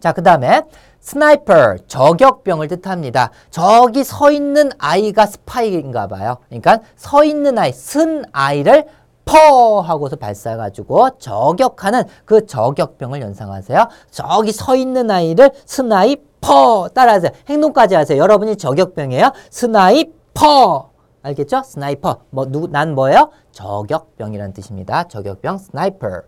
자, 그 다음에 sniper, 저격병을 뜻합니다. 저기 서 있는 아이가 스파이인가 봐요. 그러니까 서 있는 아이, 쓴 아이를 퍼 하고서 발사해가지고 저격하는 그 저격병을 연상하세요. 저기 서 있는 아이를 sniper 따라하세요. 행동까지 하세요. 여러분이 저격병이에요. sniper 알겠죠? sniper 뭐 누구 난 뭐예요? 저격병이라는 뜻입니다. 저격병 sniper